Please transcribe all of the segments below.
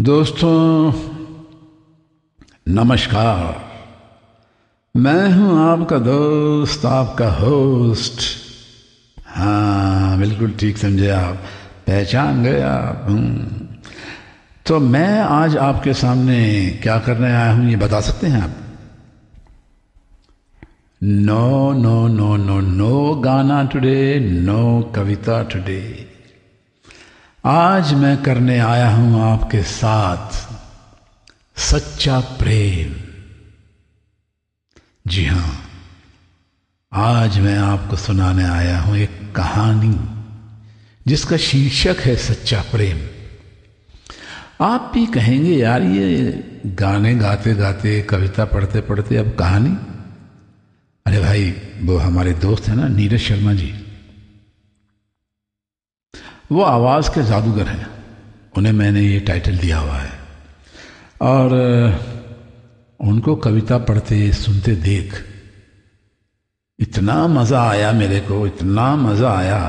दोस्तों, नमस्कार। मैं हूँ आपका दोस्त, आपका होस्ट। हाँ बिल्कुल ठीक समझे आप। पहचान गए आप हम्म। तो मैं आज आपके सामने क्या करने आया हूँ, ये बता सकते हैं आप? No no no no no गाना टुडे नो कविता टुडे आज मैं करने आया हूँ आपके साथ सच्चा प्रेम। जी हाँ, आज मैं आपको सुनाने आया हूँ एक कहानी जिसका शीर्षक है सच्चा प्रेम। आप भी कहेंगे, यार, ये गाने गाते गाते, कविता पढ़ते पढ़ते अब कहानी? अरे भाई, वो हमारे दोस्त हैं ना, नीरज शर्मा जी। वो आवाज़ के जादूगर हैं। उन्हें मैंने ये टाइटल दिया हुआ है। और उनको कविता पढ़ते, सुनते देख, इतना मज़ा आया मेरे को, इतना मज़ा आया।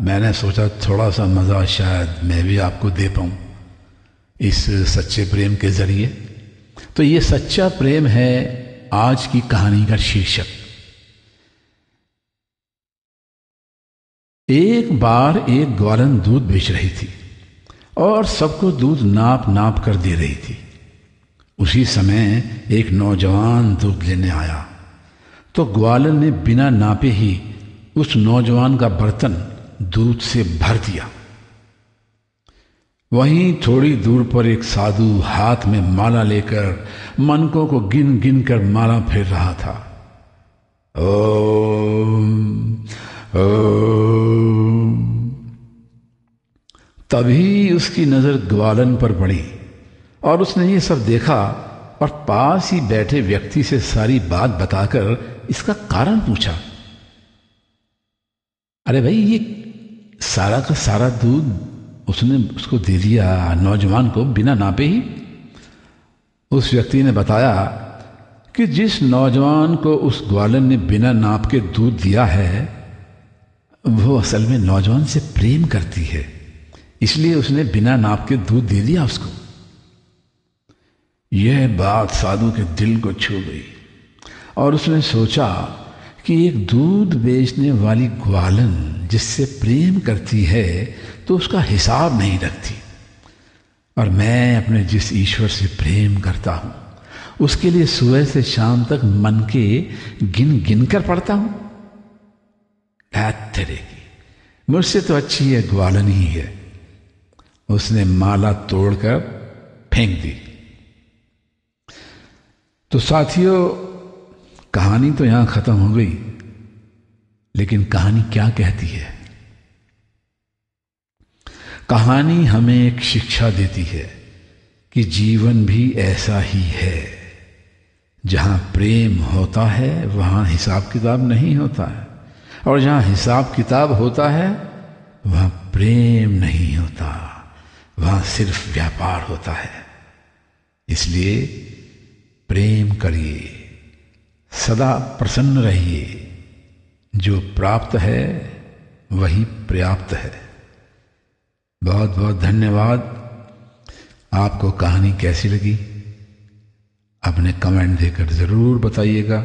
मैंने सोचा थोड़ा सा मज़ा शायद मैं भी आपको दे पाऊँ इस सच्चे प्रेम के ज़रिए। तो ये सच्चा प्रेम है आज की कहानी का शीर्षक। एक बार एक ग्वालन दूध बेच रही थी और सबको दूध नाप नाप कर दे रही थी। उसी समय एक नौजवान दूध लेने आया। तो ग्वालन ने बिना नापे ही उस नौजवान का बर्तन दूध से भर दिया। वहीं थोड़ी दूर पर एक साधु हाथ में माला लेकर मनकों को गिन गिन कर माला फेर रहा था। ओम तभी उसकी नज़र ग्वालन पर पड़ी और उसने ये सब देखा और पास ही बैठे व्यक्ति से सारी बात बताकर इसका कारण पूछा। अरे भाई, ये सारा का सारा दूध उसने उसको दे दिया नौजवान को बिना नापे ही। उस व्यक्ति ने बताया कि जिस नौजवान को उस ग्वालन ने बिना नाप के दूध दिया है वो असल में नौजवान से प्रेम करती है। इसलिए उसने बिना नाप के दूध दे दिया उसको। यह बात साधु के दिल को छू गई और उसने सोचा कि एक दूध बेचने वाली ग्वालन जिससे प्रेम करती है तो उसका हिसाब नहीं रखती। और मैं अपने जिस ईश्वर से प्रेम करता हूँ, उसके लिए सुबह से शाम तक मन के गिन गिन कर पढ़ता हूँ। तेरे की मुझसे तो अच्छी है ग्वालन ही है। उसने माला तोड़कर फेंक दी। तो साथियों, कहानी तो यहाँ खत्म हो गई, लेकिन कहानी क्या कहती है? कहानी हमें एक शिक्षा देती है कि जीवन भी ऐसा ही है। जहाँ प्रेम होता है, वहाँ हिसाब किताब नहीं होता है। और जहाँ हिसाब किताब होता है, वहाँ प्रेम नहीं होता, वहाँ सिर्फ़ व्यापार होता है। इसलिए प्रेम करिए, सदा प्रसन्न रहिए। जो प्राप्त है, वही पर्याप्त है। बहुत बहुत धन्यवाद। आपको कहानी कैसी लगी? अपने कमेंट देकर ज़रूर बताइएगा,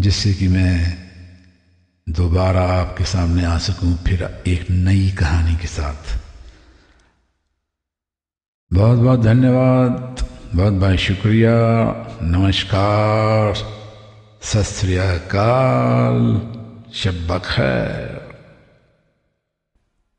जिससे कि मैं दोबारा आपके सामने आ सकूँ, फिर एक नई कहानी के साथ। बहुत बहुत धन्यवाद, बहुत बहुत शुक्रिया, नमस्कार, सत श्रीकाल शब्बक खैर।